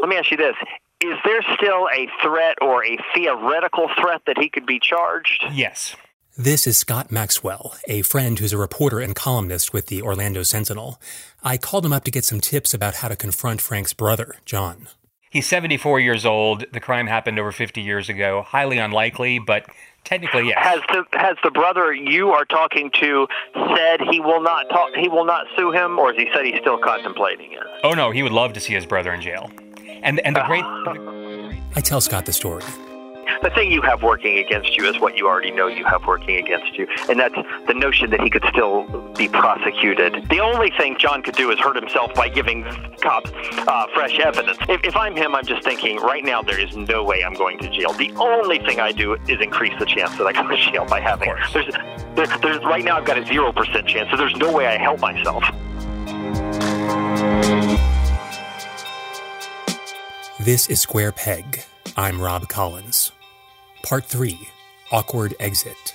let me ask you this: Is there still a threat or a theoretical threat that he could be charged? Yes. This is Scott Maxwell, a friend who's a reporter and columnist with the Orlando Sentinel. I called him up to get some tips about how to confront Frank's brother, John. He's 74 years old. The crime happened over 50 years ago. Highly unlikely, but technically, yes. Has the has the brother you are talking to said he will not talk? He will not sue him, or has he said he's still contemplating it? Oh no, he would love to see his brother in jail. And and the great. I tell Scott the story. The thing you have working against you is what you already know you have working against you, and that's the notion that he could still be prosecuted. The only thing John could do is hurt himself by giving cops uh, fresh evidence. If, if I'm him, I'm just thinking right now there is no way I'm going to jail. The only thing I do is increase the chance that I go to jail by having. There's, there, there's right now I've got a zero percent chance, so there's no way I help myself. This is Square Peg. I'm Rob Collins. Part 3 Awkward Exit.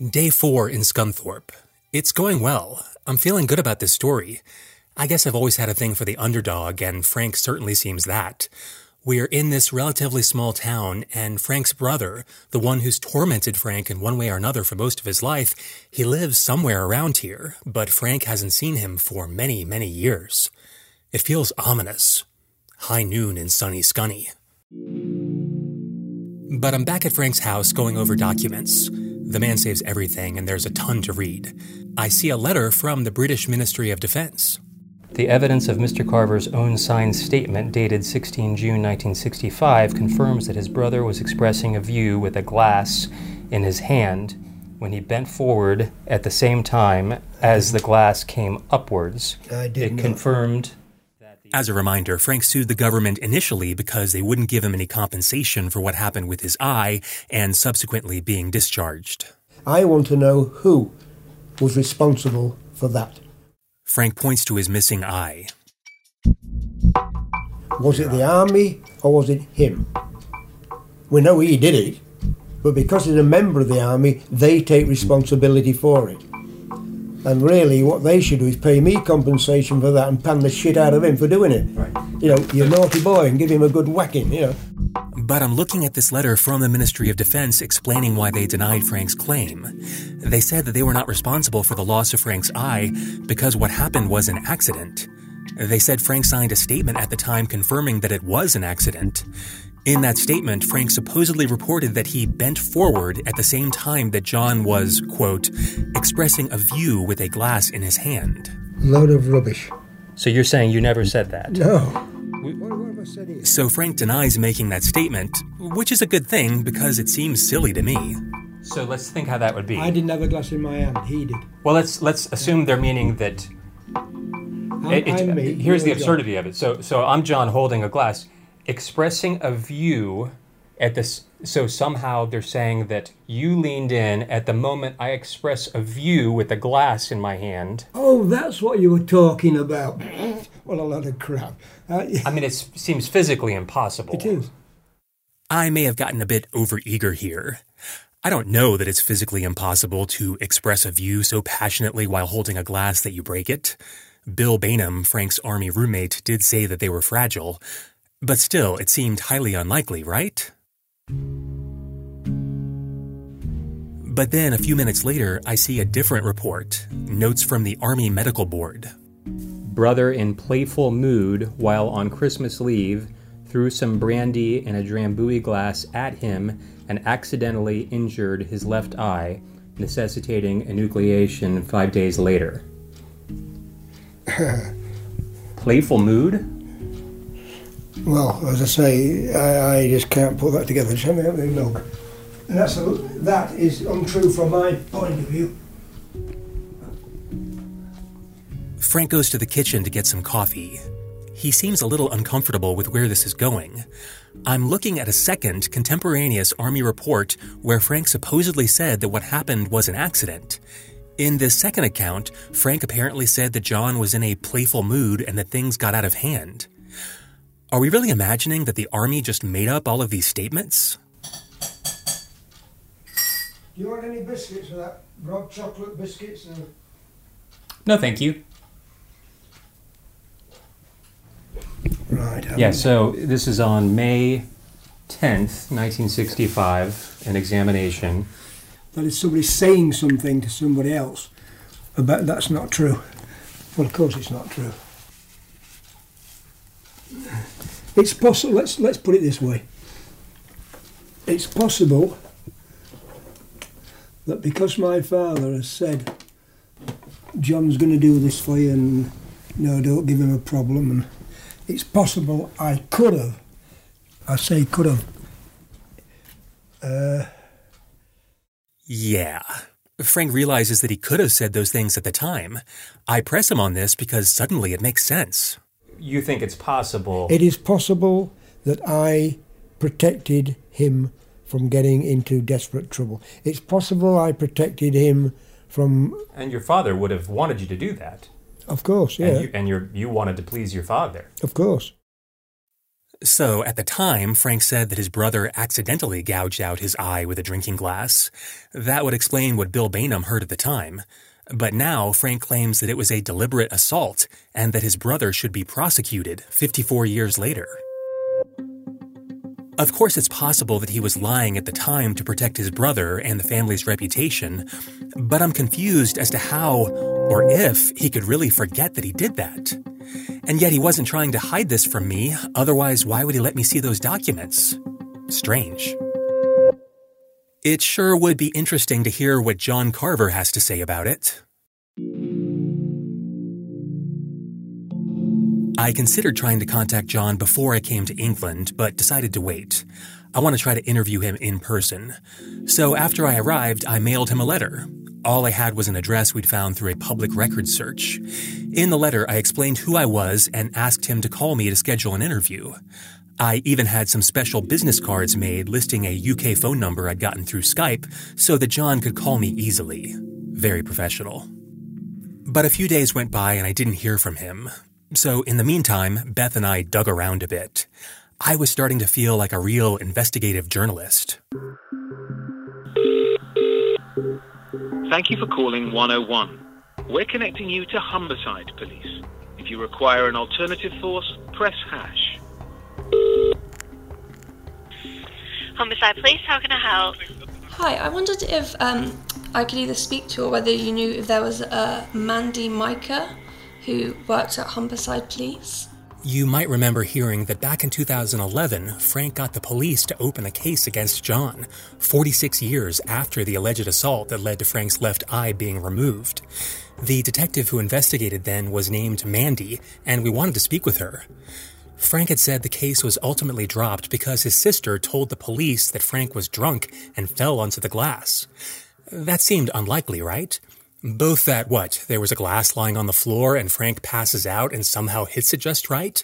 Day 4 in Scunthorpe. It's going well. I'm feeling good about this story. I guess I've always had a thing for the underdog, and Frank certainly seems that. We're in this relatively small town, and Frank's brother, the one who's tormented Frank in one way or another for most of his life, he lives somewhere around here, but Frank hasn't seen him for many, many years. It feels ominous. High noon in sunny Scunny. But I'm back at Frank's house going over documents. The man saves everything, and there's a ton to read. I see a letter from the British Ministry of Defense. The evidence of Mr. Carver's own signed statement dated 16 June 1965 confirms that his brother was expressing a view with a glass in his hand when he bent forward at the same time as the glass came upwards. I did it not. confirmed As a reminder, Frank sued the government initially because they wouldn't give him any compensation for what happened with his eye and subsequently being discharged. I want to know who was responsible for that. Frank points to his missing eye. Was it the army or was it him? We know he did it, but because he's a member of the army, they take responsibility for it. And really, what they should do is pay me compensation for that and pan the shit out of him for doing it. Right. You know, you naughty boy, and give him a good whacking, you know. But I'm looking at this letter from the Ministry of Defense explaining why they denied Frank's claim. They said that they were not responsible for the loss of Frank's eye because what happened was an accident. They said Frank signed a statement at the time confirming that it was an accident. In that statement, Frank supposedly reported that he bent forward at the same time that John was, quote, expressing a view with a glass in his hand. Load of rubbish. So you're saying you never said that? No. What, what have I said here? So Frank denies making that statement, which is a good thing because it seems silly to me. So let's think how that would be. I didn't have a glass in my hand, he did. Well, let's let's assume they're meaning that. It- it- I'm me, here's the you're John. absurdity of it. So so I'm John holding a glass, expressing a view at this. So somehow they're saying that you leaned in at the moment I express a view with a glass in my hand. Oh, that's what you were talking about. what a lot of crap. Uh, I mean, it seems physically impossible. it is. I may have gotten a bit overeager here. I don't know that it's physically impossible to express a view so passionately while holding a glass that you break it. Bill Bainham, Frank's army roommate, did say that they were fragile, but still, it seemed highly unlikely, right? But then, a few minutes later, I see a different report notes from the Army Medical Board. Brother in playful mood while on Christmas leave threw some brandy in a Drambuie glass at him and accidentally injured his left eye, necessitating enucleation five days later. playful mood? Well, as I say, I, I just can't put that together. Let me a look. And that's a, that is untrue from my point of view. Frank goes to the kitchen to get some coffee. He seems a little uncomfortable with where this is going. I'm looking at a second contemporaneous Army report where Frank supposedly said that what happened was an accident. In this second account, Frank apparently said that John was in a playful mood and that things got out of hand. Are we really imagining that the Army just made up all of these statements? Do you want any biscuits for that? Rob chocolate biscuits? No, thank you. Right. Um, yeah, so this is on May 10th, 1965, an examination. That is somebody saying something to somebody else about that's not true. Well, of course it's not true. It's possible. Let's let's put it this way. It's possible that because my father has said John's going to do this for you, and no, don't give him a problem, and it's possible I could have. I say could have. Uh, Yeah. Frank realizes that he could have said those things at the time. I press him on this because suddenly it makes sense. You think it's possible? It is possible that I protected him from getting into desperate trouble. It's possible I protected him from, and your father would have wanted you to do that. of course, yeah, And, you, and you're, you wanted to please your father. of course. So, at the time, Frank said that his brother accidentally gouged out his eye with a drinking glass. That would explain what Bill Bainham heard at the time. But now, Frank claims that it was a deliberate assault and that his brother should be prosecuted 54 years later. Of course, it's possible that he was lying at the time to protect his brother and the family's reputation, but I'm confused as to how or if he could really forget that he did that. And yet he wasn't trying to hide this from me, otherwise, why would he let me see those documents? Strange. It sure would be interesting to hear what John Carver has to say about it. I considered trying to contact John before I came to England, but decided to wait. I want to try to interview him in person. So after I arrived, I mailed him a letter. All I had was an address we'd found through a public record search. In the letter, I explained who I was and asked him to call me to schedule an interview. I even had some special business cards made listing a UK phone number I'd gotten through Skype so that John could call me easily. Very professional. But a few days went by and I didn't hear from him. So in the meantime, Beth and I dug around a bit. I was starting to feel like a real investigative journalist. Thank you for calling 101. We're connecting you to Humberside Police. If you require an alternative force, press hash. Humberside Police, how can I help? Hi, I wondered if um, I could either speak to or whether you knew if there was a Mandy Micah who worked at Humberside Police. You might remember hearing that back in 2011, Frank got the police to open a case against John, 46 years after the alleged assault that led to Frank's left eye being removed. The detective who investigated then was named Mandy, and we wanted to speak with her. Frank had said the case was ultimately dropped because his sister told the police that Frank was drunk and fell onto the glass. That seemed unlikely, right? Both that what, there was a glass lying on the floor and Frank passes out and somehow hits it just right?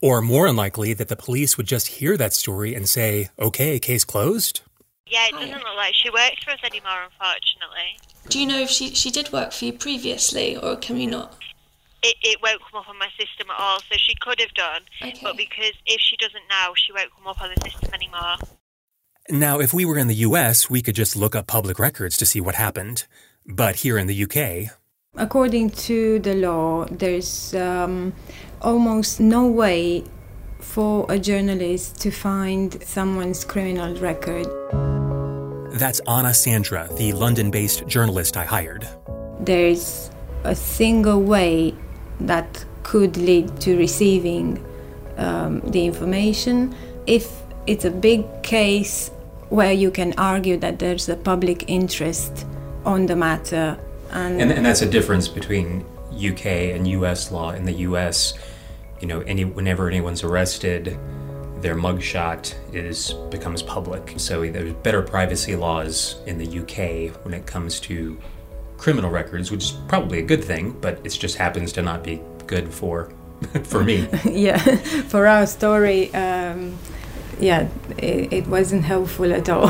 Or more unlikely that the police would just hear that story and say, okay, case closed? Yeah, it doesn't look like she works for us anymore, unfortunately. Do you know if she, she did work for you previously, or can we not? It, it won't come up on my system at all, so she could have done. Okay. But because if she doesn't now, she won't come up on the system anymore. Now, if we were in the US, we could just look up public records to see what happened. But here in the UK, According to the law, there's um, almost no way for a journalist to find someone's criminal record. that's Anna Sandra, the London based journalist I hired. There's a single way that could lead to receiving um, the information. If it's a big case where you can argue that there's a public interest on the matter, and, And, and that's a difference between UK and US law. In the US, you know, any whenever anyone's arrested, their mugshot is becomes public. So there's better privacy laws in the UK when it comes to criminal records, which is probably a good thing, but it just happens to not be good for for me. yeah, for our story, um, yeah, it, it wasn't helpful at all.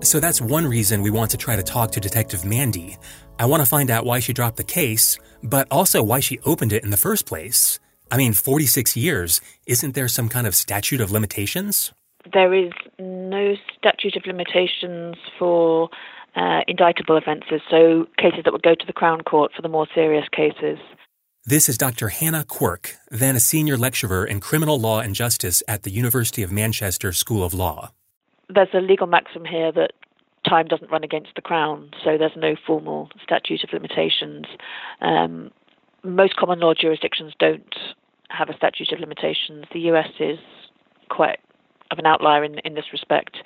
So that's one reason we want to try to talk to Detective Mandy. I want to find out why she dropped the case, but also why she opened it in the first place. I mean, 46 years. Isn't there some kind of statute of limitations? There is no statute of limitations for uh, indictable offences, so cases that would go to the Crown Court for the more serious cases. This is Dr. Hannah Quirk, then a senior lecturer in criminal law and justice at the University of Manchester School of Law. There's a legal maxim here that time doesn't run against the Crown, so there's no formal statute of limitations. Um, most common law jurisdictions don't have a statute of limitations. The US is quite of an outlier in, in this respect.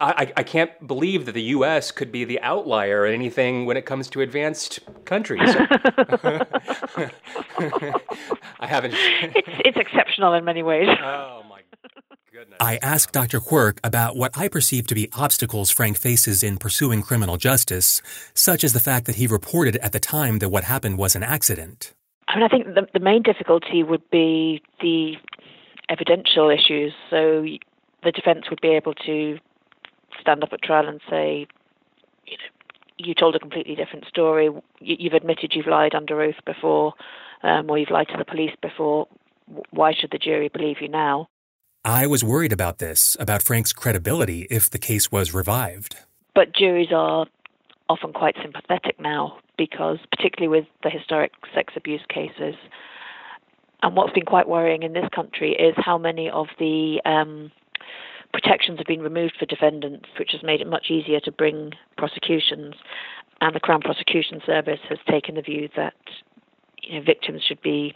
I, I can't believe that the U.S. could be the outlier in anything when it comes to advanced countries. I haven't. it's, it's exceptional in many ways. Oh, my goodness. I asked Dr. Quirk about what I perceive to be obstacles Frank faces in pursuing criminal justice, such as the fact that he reported at the time that what happened was an accident. I mean, I think the, the main difficulty would be the evidential issues. So the defence would be able to stand up at trial and say, you know, you told a completely different story. You've admitted you've lied under oath before, um, or you've lied to the police before. Why should the jury believe you now? I was worried about this, about Frank's credibility if the case was revived. But juries are often quite sympathetic now because, particularly with the historic sex abuse cases, and what's been quite worrying in this country is how many of the um, protections have been removed for defendants, which has made it much easier to bring prosecutions. And the Crown Prosecution Service has taken the view that you know, victims should be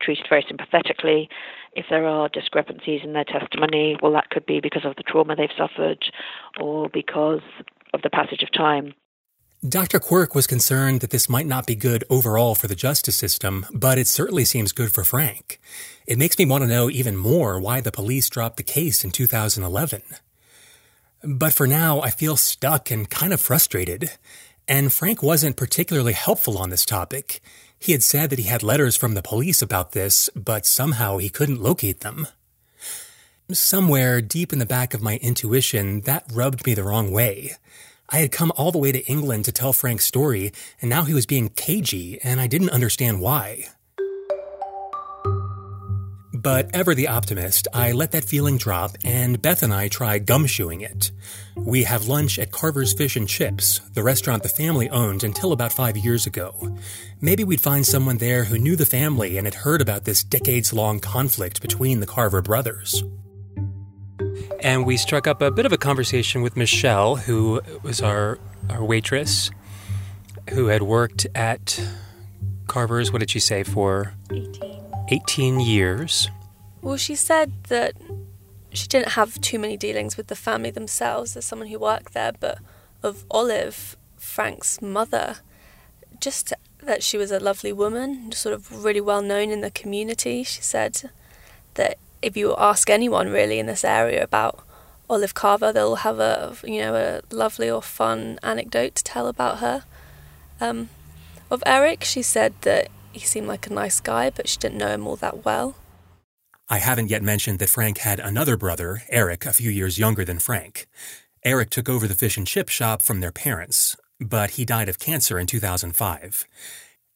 treated very sympathetically. If there are discrepancies in their testimony, well, that could be because of the trauma they've suffered or because of the passage of time. Dr. Quirk was concerned that this might not be good overall for the justice system, but it certainly seems good for Frank. It makes me want to know even more why the police dropped the case in 2011. But for now, I feel stuck and kind of frustrated. And Frank wasn't particularly helpful on this topic. He had said that he had letters from the police about this, but somehow he couldn't locate them. Somewhere deep in the back of my intuition, that rubbed me the wrong way. I had come all the way to England to tell Frank's story, and now he was being cagey, and I didn't understand why. But ever the optimist, I let that feeling drop, and Beth and I tried gumshoeing it. We have lunch at Carver's Fish and Chips, the restaurant the family owned until about five years ago. Maybe we'd find someone there who knew the family and had heard about this decades long conflict between the Carver brothers and we struck up a bit of a conversation with Michelle, who was our, our waitress, who had worked at Carver's, what did she say, for 18. 18 years. Well, she said that she didn't have too many dealings with the family themselves as someone who worked there, but of Olive, Frank's mother, just that she was a lovely woman, sort of really well known in the community. She said that if you ask anyone really in this area about Olive Carver, they'll have a you know a lovely or fun anecdote to tell about her. Um, of Eric, she said that he seemed like a nice guy, but she didn't know him all that well. I haven't yet mentioned that Frank had another brother, Eric, a few years younger than Frank. Eric took over the fish and chip shop from their parents, but he died of cancer in 2005.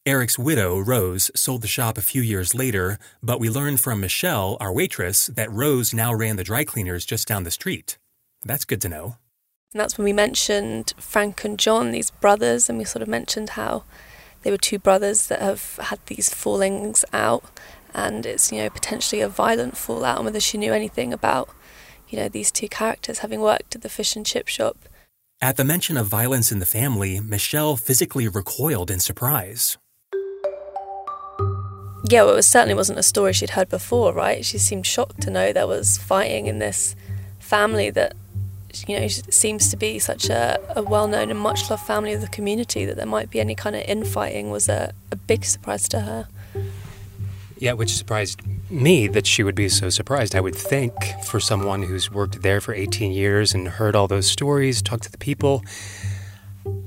Eric's widow, Rose, sold the shop a few years later, but we learned from Michelle, our waitress, that Rose now ran the dry cleaners just down the street. That's good to know. And that's when we mentioned Frank and John, these brothers, and we sort of mentioned how they were two brothers that have had these fallings out, and it's, you know, potentially a violent fallout, and whether she knew anything about, you know, these two characters having worked at the fish and chip shop. At the mention of violence in the family, Michelle physically recoiled in surprise yeah, well, it was, certainly wasn't a story she'd heard before, right? She seemed shocked to know there was fighting in this family that, you know, seems to be such a, a well known and much loved family of the community that there might be any kind of infighting was a, a big surprise to her. Yeah, which surprised me that she would be so surprised. I would think for someone who's worked there for 18 years and heard all those stories, talked to the people,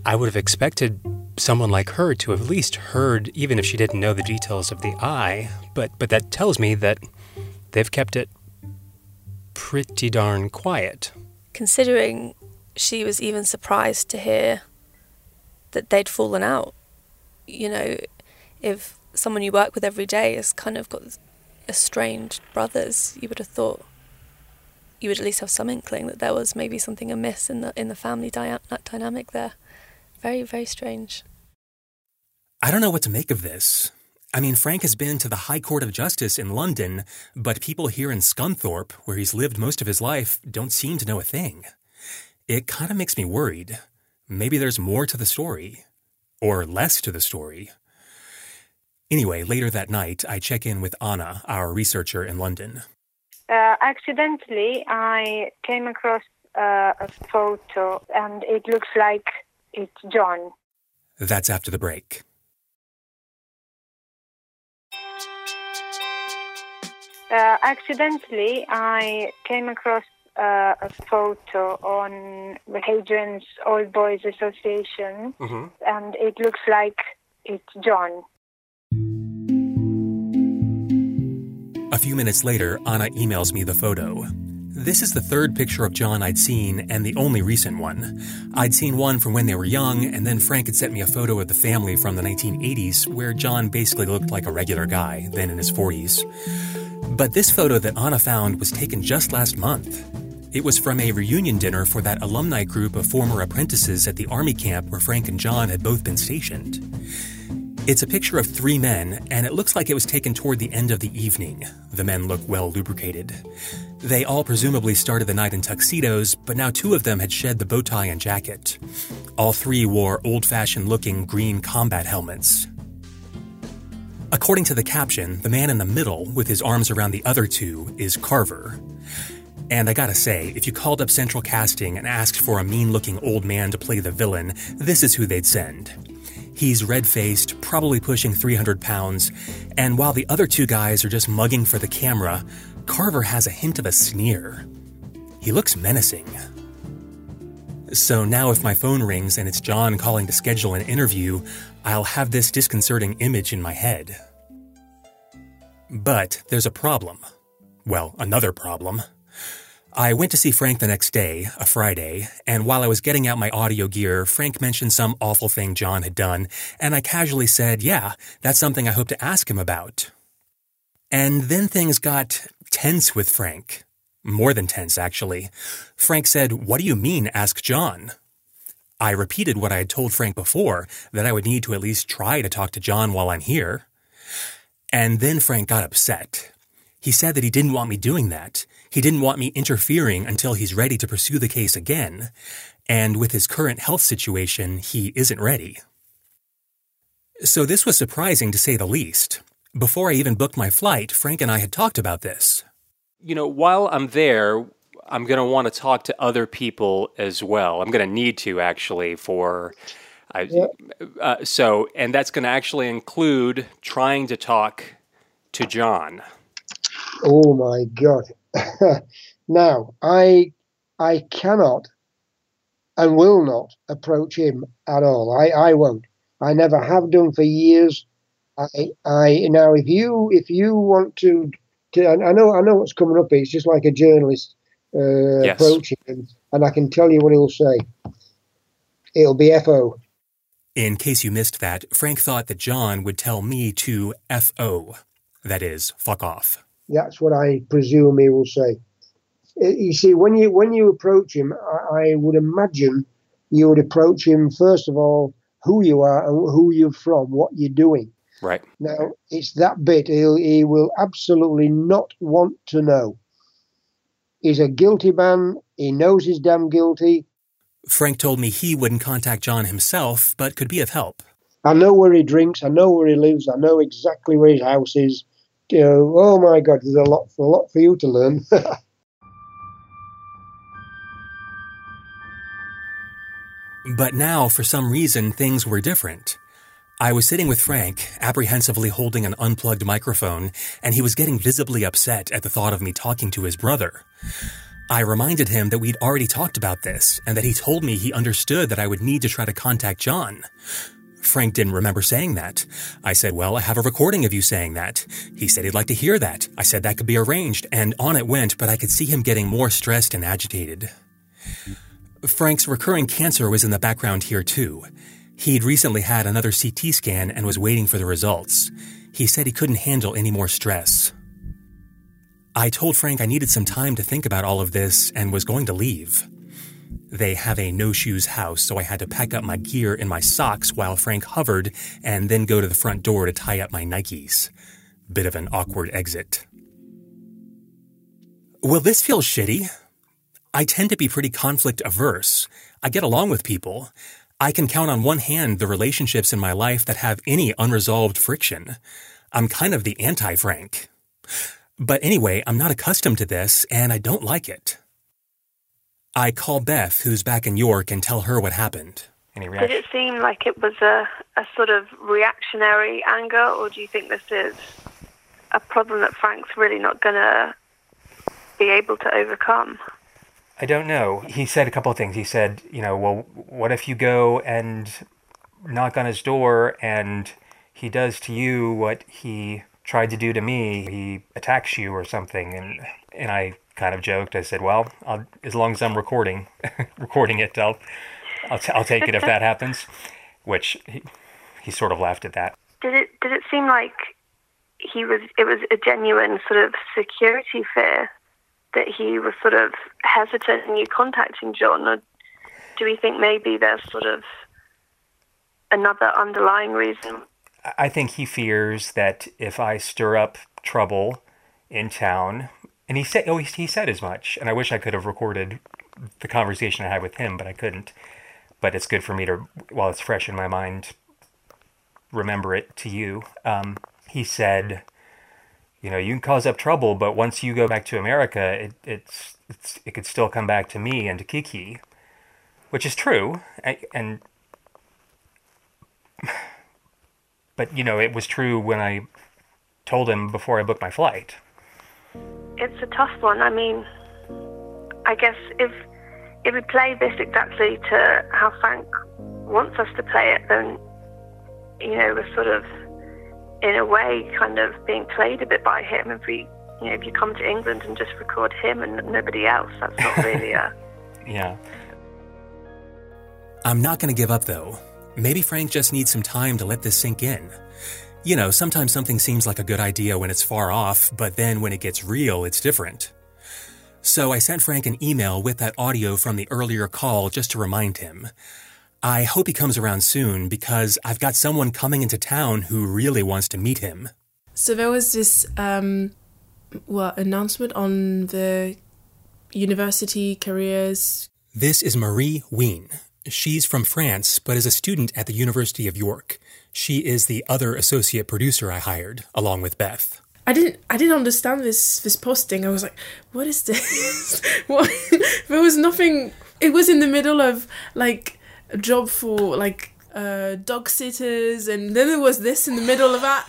I would have expected someone like her to have at least heard, even if she didn't know the details of the eye. But but that tells me that they've kept it pretty darn quiet. Considering she was even surprised to hear that they'd fallen out. You know, if someone you work with every day has kind of got estranged brothers, you would have thought you would at least have some inkling that there was maybe something amiss in the in the family dy- dynamic there. Very, very strange. I don't know what to make of this. I mean, Frank has been to the High Court of Justice in London, but people here in Scunthorpe, where he's lived most of his life, don't seem to know a thing. It kind of makes me worried. Maybe there's more to the story. Or less to the story. Anyway, later that night, I check in with Anna, our researcher in London. Uh, accidentally, I came across uh, a photo, and it looks like it's John. That's after the break. Uh, accidentally, I came across uh, a photo on the Hadrian's Old Boys Association, Mm-hmm. and it looks like it's John. A few minutes later, Anna emails me the photo. This is the third picture of John I'd seen, and the only recent one. I'd seen one from when they were young, and then Frank had sent me a photo of the family from the 1980s, where John basically looked like a regular guy, then in his 40s. But this photo that Anna found was taken just last month. It was from a reunion dinner for that alumni group of former apprentices at the army camp where Frank and John had both been stationed. It's a picture of three men, and it looks like it was taken toward the end of the evening. The men look well lubricated. They all presumably started the night in tuxedos, but now two of them had shed the bow tie and jacket. All three wore old fashioned looking green combat helmets. According to the caption, the man in the middle, with his arms around the other two, is Carver. And I gotta say, if you called up Central Casting and asked for a mean looking old man to play the villain, this is who they'd send. He's red faced, probably pushing 300 pounds, and while the other two guys are just mugging for the camera, Carver has a hint of a sneer. He looks menacing. So now, if my phone rings and it's John calling to schedule an interview, I'll have this disconcerting image in my head. But there's a problem. Well, another problem. I went to see Frank the next day, a Friday, and while I was getting out my audio gear, Frank mentioned some awful thing John had done, and I casually said, Yeah, that's something I hope to ask him about. And then things got tense with Frank. More than tense, actually. Frank said, What do you mean, ask John? I repeated what I had told Frank before, that I would need to at least try to talk to John while I'm here. And then Frank got upset. He said that he didn't want me doing that. He didn't want me interfering until he's ready to pursue the case again. And with his current health situation, he isn't ready. So this was surprising to say the least. Before I even booked my flight, Frank and I had talked about this. You know, while I'm there, I'm going to want to talk to other people as well. I'm going to need to actually for. I, uh, so, and that's going to actually include trying to talk to John. Oh my God. now, I I cannot and will not approach him at all. I, I won't. I never have done for years. I I now if you if you want to, to I know I know what's coming up. It's just like a journalist uh, Yes. approaching him, and I can tell you what he'll say. It'll be FO. In case you missed that, Frank thought that John would tell me to FO. That is, fuck off. That's what I presume he will say. Uh, You see, when you when you approach him, I, I would imagine you would approach him first of all, who you are and who you're from, what you're doing. Right. Now it's that bit he'll, he will absolutely not want to know. He's a guilty man. He knows he's damn guilty. Frank told me he wouldn't contact John himself, but could be of help. I know where he drinks. I know where he lives. I know exactly where his house is. You know, oh my God, there's a lot, a lot for you to learn. But now, for some reason, things were different. I was sitting with Frank, apprehensively holding an unplugged microphone, and he was getting visibly upset at the thought of me talking to his brother. I reminded him that we'd already talked about this, and that he told me he understood that I would need to try to contact John. Frank didn't remember saying that. I said, Well, I have a recording of you saying that. He said he'd like to hear that. I said that could be arranged, and on it went, but I could see him getting more stressed and agitated. Frank's recurring cancer was in the background here, too. He'd recently had another CT scan and was waiting for the results. He said he couldn't handle any more stress. I told Frank I needed some time to think about all of this and was going to leave. They have a no shoes house, so I had to pack up my gear in my socks while Frank hovered and then go to the front door to tie up my Nikes. Bit of an awkward exit. Well, this feels shitty. I tend to be pretty conflict averse. I get along with people. I can count on one hand the relationships in my life that have any unresolved friction. I'm kind of the anti Frank. But anyway, I'm not accustomed to this, and I don't like it. I call Beth, who's back in York, and tell her what happened. Any Did it seem like it was a, a sort of reactionary anger, or do you think this is a problem that Frank's really not going to be able to overcome? I don't know. He said a couple of things. He said, you know, well, what if you go and knock on his door and he does to you what he tried to do to me? He attacks you or something. And and I kind of joked. I said, well, I'll, as long as I'm recording, recording it, I'll I'll, t- I'll take it if that happens. Which he, he sort of laughed at that. Did it did it seem like he was it was a genuine sort of security fear that he was sort of hesitant in you contacting John, or do we think maybe there's sort of another underlying reason? I think he fears that if I stir up trouble in town, and he said, oh, he, said as much, and I wish I could have recorded the conversation I had with him, but I couldn't. But it's good for me to, while it's fresh in my mind, remember it to you. Um, he said, you know, you can cause up trouble, but once you go back to America, it, it's, it's it could still come back to me and to Kiki, which is true, and but you know, it was true when I told him before I booked my flight. It's a tough one. I mean, I guess if if we play this exactly to how Frank wants us to play it, then you know we're sort of in a way kind of being played a bit by him. If we, you know, if you come to England and just record him and nobody else, that's not really a. Yeah. I'm not going to give up though. Maybe Frank just needs some time to let this sink in. You know, sometimes something seems like a good idea when it's far off, but then when it gets real, it's different. So I sent Frank an email with that audio from the earlier call just to remind him. I hope he comes around soon because I've got someone coming into town who really wants to meet him. So there was this um, well announcement on the university careers. This is Marie Wien. She's from France, but is a student at the University of York. She is the other associate producer I hired, along with Beth. I didn't I didn't understand this this posting. I was like, what is this? what? there was nothing. It was in the middle of like a job for like uh, dog sitters, and then there was this in the middle of that.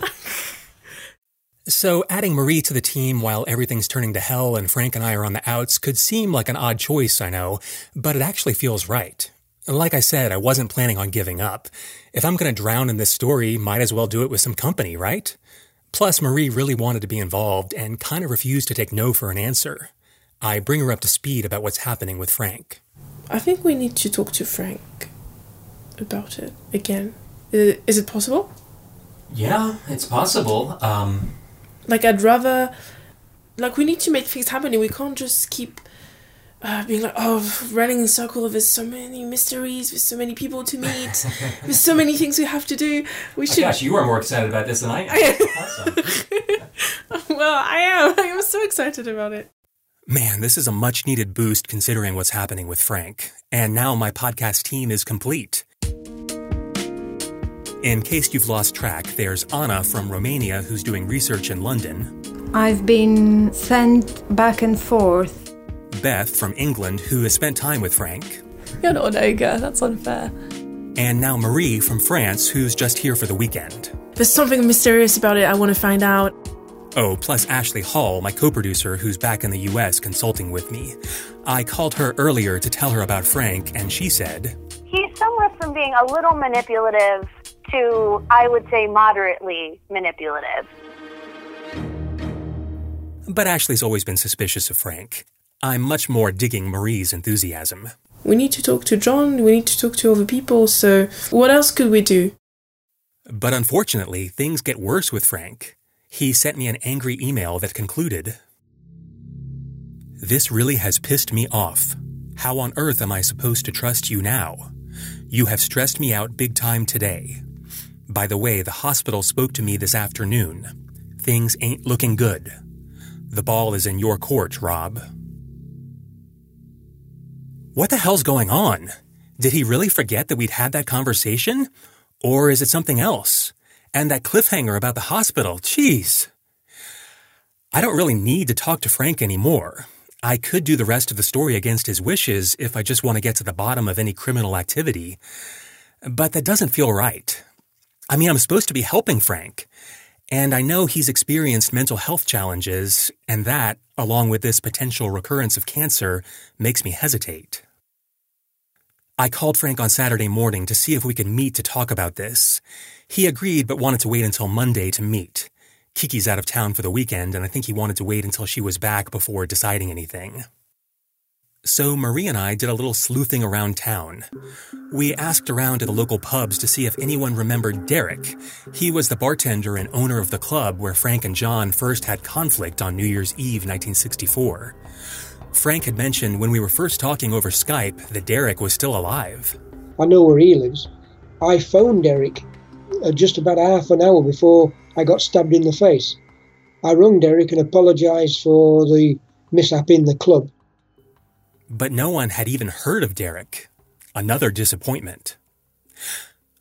So, adding Marie to the team while everything's turning to hell and Frank and I are on the outs could seem like an odd choice, I know, but it actually feels right. Like I said, I wasn't planning on giving up. If I'm going to drown in this story, might as well do it with some company, right? Plus, Marie really wanted to be involved and kind of refused to take no for an answer. I bring her up to speed about what's happening with Frank. I think we need to talk to Frank about it again. Is it possible? Yeah, it's possible. Um, like I'd rather, like we need to make things happen. and We can't just keep uh, being like, oh, running in circle. There's so many mysteries. There's so many people to meet. there's so many things we have to do. We should. Oh gosh, you are more excited about this than I am. awesome. well, I am. I am so excited about it. Man, this is a much needed boost considering what's happening with Frank. And now my podcast team is complete. In case you've lost track, there's Anna from Romania who's doing research in London. I've been sent back and forth. Beth from England who has spent time with Frank. You're not an ogre, that's unfair. And now Marie from France who's just here for the weekend. There's something mysterious about it I want to find out. Oh, plus Ashley Hall, my co producer who's back in the US consulting with me. I called her earlier to tell her about Frank, and she said, He's somewhere from being a little manipulative to, I would say, moderately manipulative. But Ashley's always been suspicious of Frank. I'm much more digging Marie's enthusiasm. We need to talk to John, we need to talk to other people, so what else could we do? But unfortunately, things get worse with Frank. He sent me an angry email that concluded This really has pissed me off. How on earth am I supposed to trust you now? You have stressed me out big time today. By the way, the hospital spoke to me this afternoon. Things ain't looking good. The ball is in your court, Rob. What the hell's going on? Did he really forget that we'd had that conversation? Or is it something else? And that cliffhanger about the hospital, jeez. I don't really need to talk to Frank anymore. I could do the rest of the story against his wishes if I just want to get to the bottom of any criminal activity. But that doesn't feel right. I mean, I'm supposed to be helping Frank. And I know he's experienced mental health challenges, and that, along with this potential recurrence of cancer, makes me hesitate. I called Frank on Saturday morning to see if we could meet to talk about this. He agreed but wanted to wait until Monday to meet. Kiki's out of town for the weekend, and I think he wanted to wait until she was back before deciding anything. So Marie and I did a little sleuthing around town. We asked around at the local pubs to see if anyone remembered Derek. He was the bartender and owner of the club where Frank and John first had conflict on New Year's Eve 1964. Frank had mentioned when we were first talking over Skype that Derek was still alive. I know where he lives. I phoned Derek uh, just about half an hour before I got stabbed in the face. I rung Derek and apologised for the mishap in the club. But no one had even heard of Derek. Another disappointment.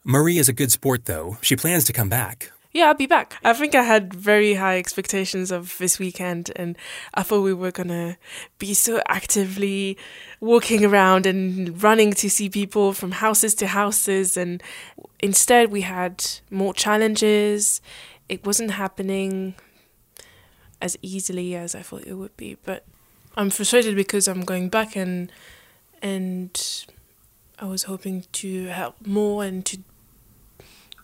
Marie is a good sport, though. She plans to come back. Yeah, I'll be back. I think I had very high expectations of this weekend, and I thought we were gonna be so actively walking around and running to see people from houses to houses, and instead we had more challenges. It wasn't happening as easily as I thought it would be, but I'm frustrated because I'm going back and and I was hoping to help more and to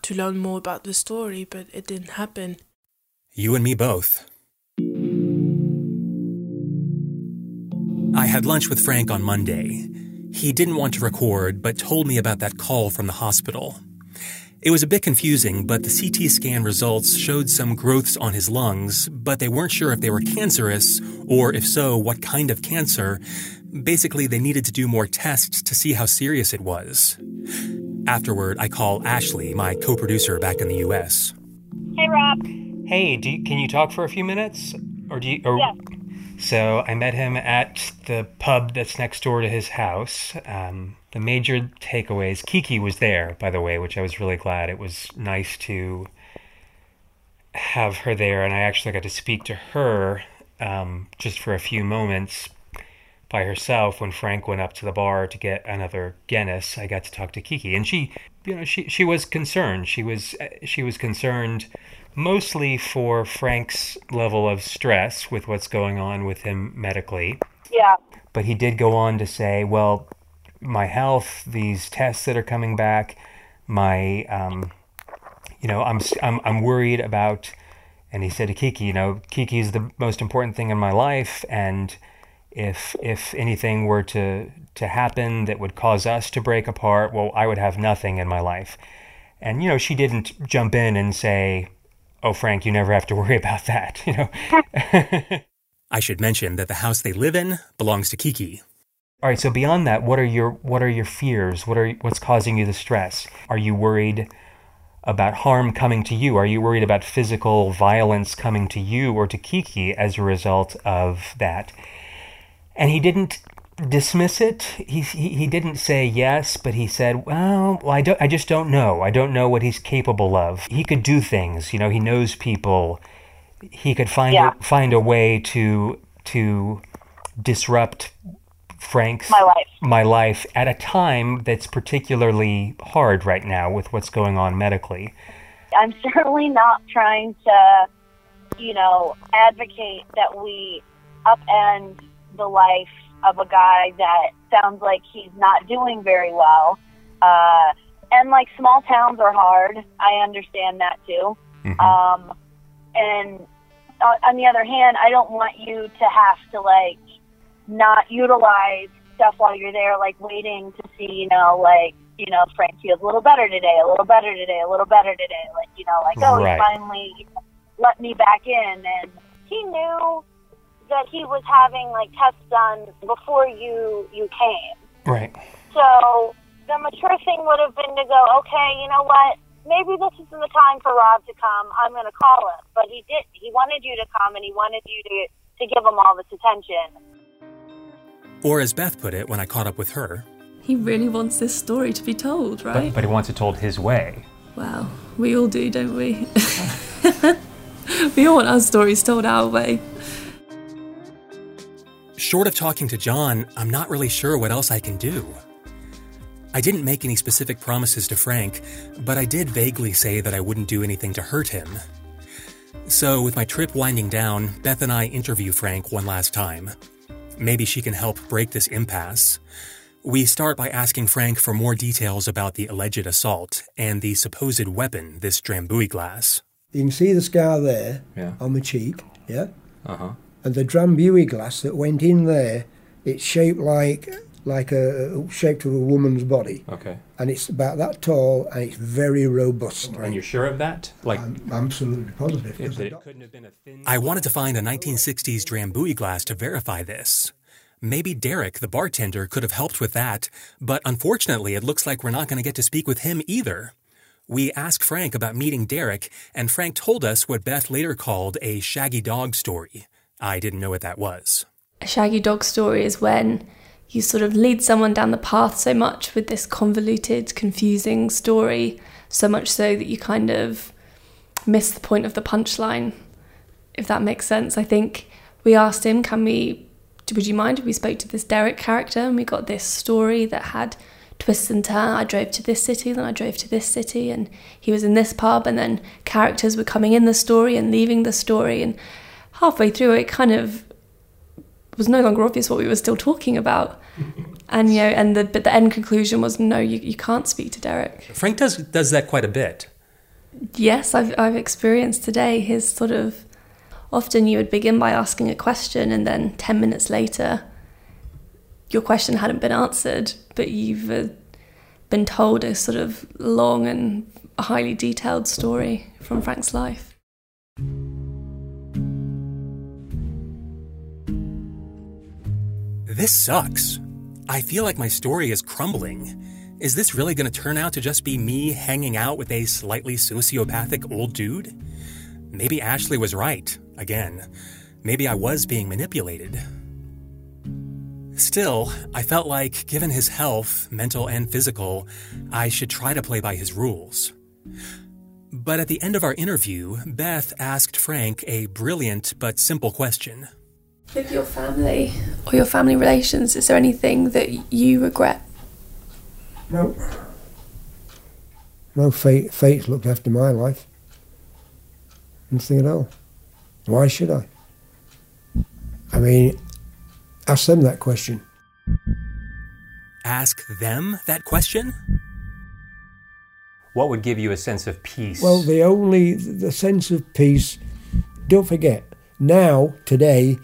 to learn more about the story, but it didn't happen. You and me both. I had lunch with Frank on Monday. He didn't want to record, but told me about that call from the hospital. It was a bit confusing, but the CT scan results showed some growths on his lungs, but they weren't sure if they were cancerous, or if so, what kind of cancer. Basically, they needed to do more tests to see how serious it was. Afterward, I call Ashley, my co producer back in the US. Hey, Rob. Hey, do you, can you talk for a few minutes? Or do you? Or, Yeah. So I met him at the pub that's next door to his house. Um, the major takeaways. Kiki was there, by the way, which I was really glad. It was nice to have her there, and I actually got to speak to her um, just for a few moments by herself when Frank went up to the bar to get another Guinness. I got to talk to Kiki, and she, you know, she she was concerned. She was she was concerned mostly for Frank's level of stress with what's going on with him medically. Yeah. But he did go on to say, well, my health, these tests that are coming back, my, um, you know, I'm, I'm, I'm worried about, and he said to Kiki, you know, Kiki is the most important thing in my life. And if, if anything were to, to happen that would cause us to break apart, well, I would have nothing in my life. And, you know, she didn't jump in and say, oh, Frank, you never have to worry about that, you know. I should mention that the house they live in belongs to Kiki. All right. So beyond that, what are your what are your fears? What are what's causing you the stress? Are you worried about harm coming to you? Are you worried about physical violence coming to you or to Kiki as a result of that? And he didn't dismiss it. He he, he didn't say yes, but he said, "Well, well, I don't. I just don't know. I don't know what he's capable of. He could do things. You know, he knows people. He could find Yeah. a, find a way to to disrupt Frank's My life. my life at a time that's particularly hard right now with what's going on medically. I'm certainly not trying to, you know, advocate that we upend the life of a guy that sounds like he's not doing very well. Uh, and like small towns are hard. I understand that too. Um, and on, on the other hand, I don't want you to have to like not utilize stuff while you're there, like waiting to see, you know, like, you know, Frank feels a little better today, a little better today, a little better today. Like, you know, like, oh, Right. he finally let me back in. And he knew that he was having like tests done before you you came. Right. So the mature thing would have been to go, okay, you know what? Maybe this isn't the time for Rob to come. I'm going to call him. But he did. He wanted you to come, and he wanted you to to give him all this attention. Or as Beth put it when I caught up with her, He really wants this story to be told, right? But, but he wants it told his way. Well, we all do, don't we? we all want our stories told our way. Short of talking to John, I'm not really sure what else I can do. I didn't make any specific promises to Frank, but I did vaguely say that I wouldn't do anything to hurt him. So, with my trip winding down, Beth and I interview Frank one last time. Maybe she can help break this impasse. We start by asking Frank for more details about the alleged assault and the supposed weapon, this Drambuie glass. You can see the scar there Yeah. on the cheek, yeah? Uh huh. And the Drambuie glass that went in there, it's shaped like like a shaped of a woman's body. Okay. And it's about that tall and it's very robust. And you're sure of that? Like, I'm absolutely positive. 'cause the it couldn't have been a thin. I wanted to find a 1960s Drambuie glass to verify this. Maybe Derek, the bartender, could have helped with that, but unfortunately, it looks like we're not going to get to speak with him either. We asked Frank about meeting Derek, and Frank told us what Beth later called a shaggy dog story. I didn't know what that was. A shaggy dog story is when you sort of lead someone down the path so much with this convoluted, confusing story, so much so that you kind of miss the point of the punchline, if that makes sense. I think we asked him, can we, would you mind if we spoke to this Derek character and we got this story that had twists and turns. I drove to this city, then I drove to this city, and he was in this pub, and then characters were coming in the story and leaving the story, and halfway through it kind of was no longer obvious what we were still talking about. And you know, and the but the end conclusion was no, you, you can't speak to Derek. Frank does does that quite a bit. Yes, I've I've experienced today his sort of often you would begin by asking a question and then 10 minutes later your question hadn't been answered, but you've uh, been told a sort of long and highly detailed story from Frank's life. This sucks. I feel like my story is crumbling. Is this really going to turn out to just be me hanging out with a slightly sociopathic old dude? Maybe Ashley was right, again. Maybe I was being manipulated. Still, I felt like, given his health, mental and physical, I should try to play by his rules. But at the end of our interview, Beth asked Frank a brilliant but simple question. With your family or your family relations, is there anything that you regret? No. No, fate, fate's looked after my life. Nothing at all. Why should I? I mean, ask them that question. Ask them that question? What would give you a sense of peace? Well, the only the sense of peace. Don't forget, now today,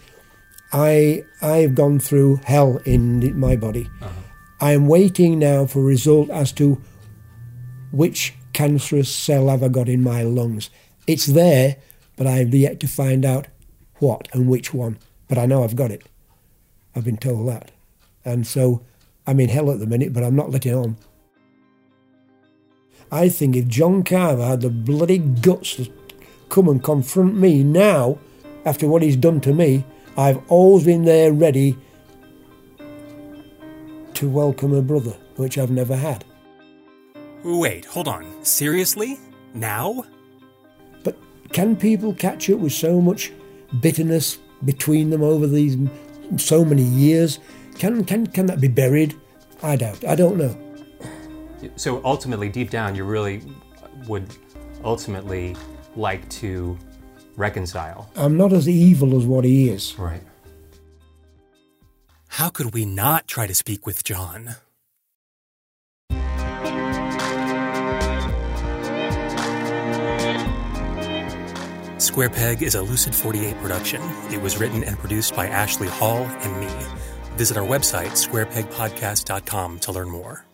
I I've gone through hell in my body. Uh-huh. I am waiting now for a result as to which cancerous cell have I got in my lungs. It's there, but I have yet to find out what and which one. But I know I've got it. I've been told that, and so I'm in hell at the minute, but I'm not letting on. I think if John Carver had the bloody guts to come and confront me now, after what he's done to me, I've always been there ready to welcome a brother, which I've never had. Wait, hold on. Seriously? Now? But can people catch up with so much bitterness between them over these so many years? Can can can that be buried? I doubt. I don't know. so ultimately, deep down, you really would ultimately like to reconcile. I'm not as evil as what he is. Right. How could we not try to speak with John? Square Peg is a Lucid 48 production. It was written and produced by Ashley Hall and me. Visit our website, squarepegpodcast.com, to learn more.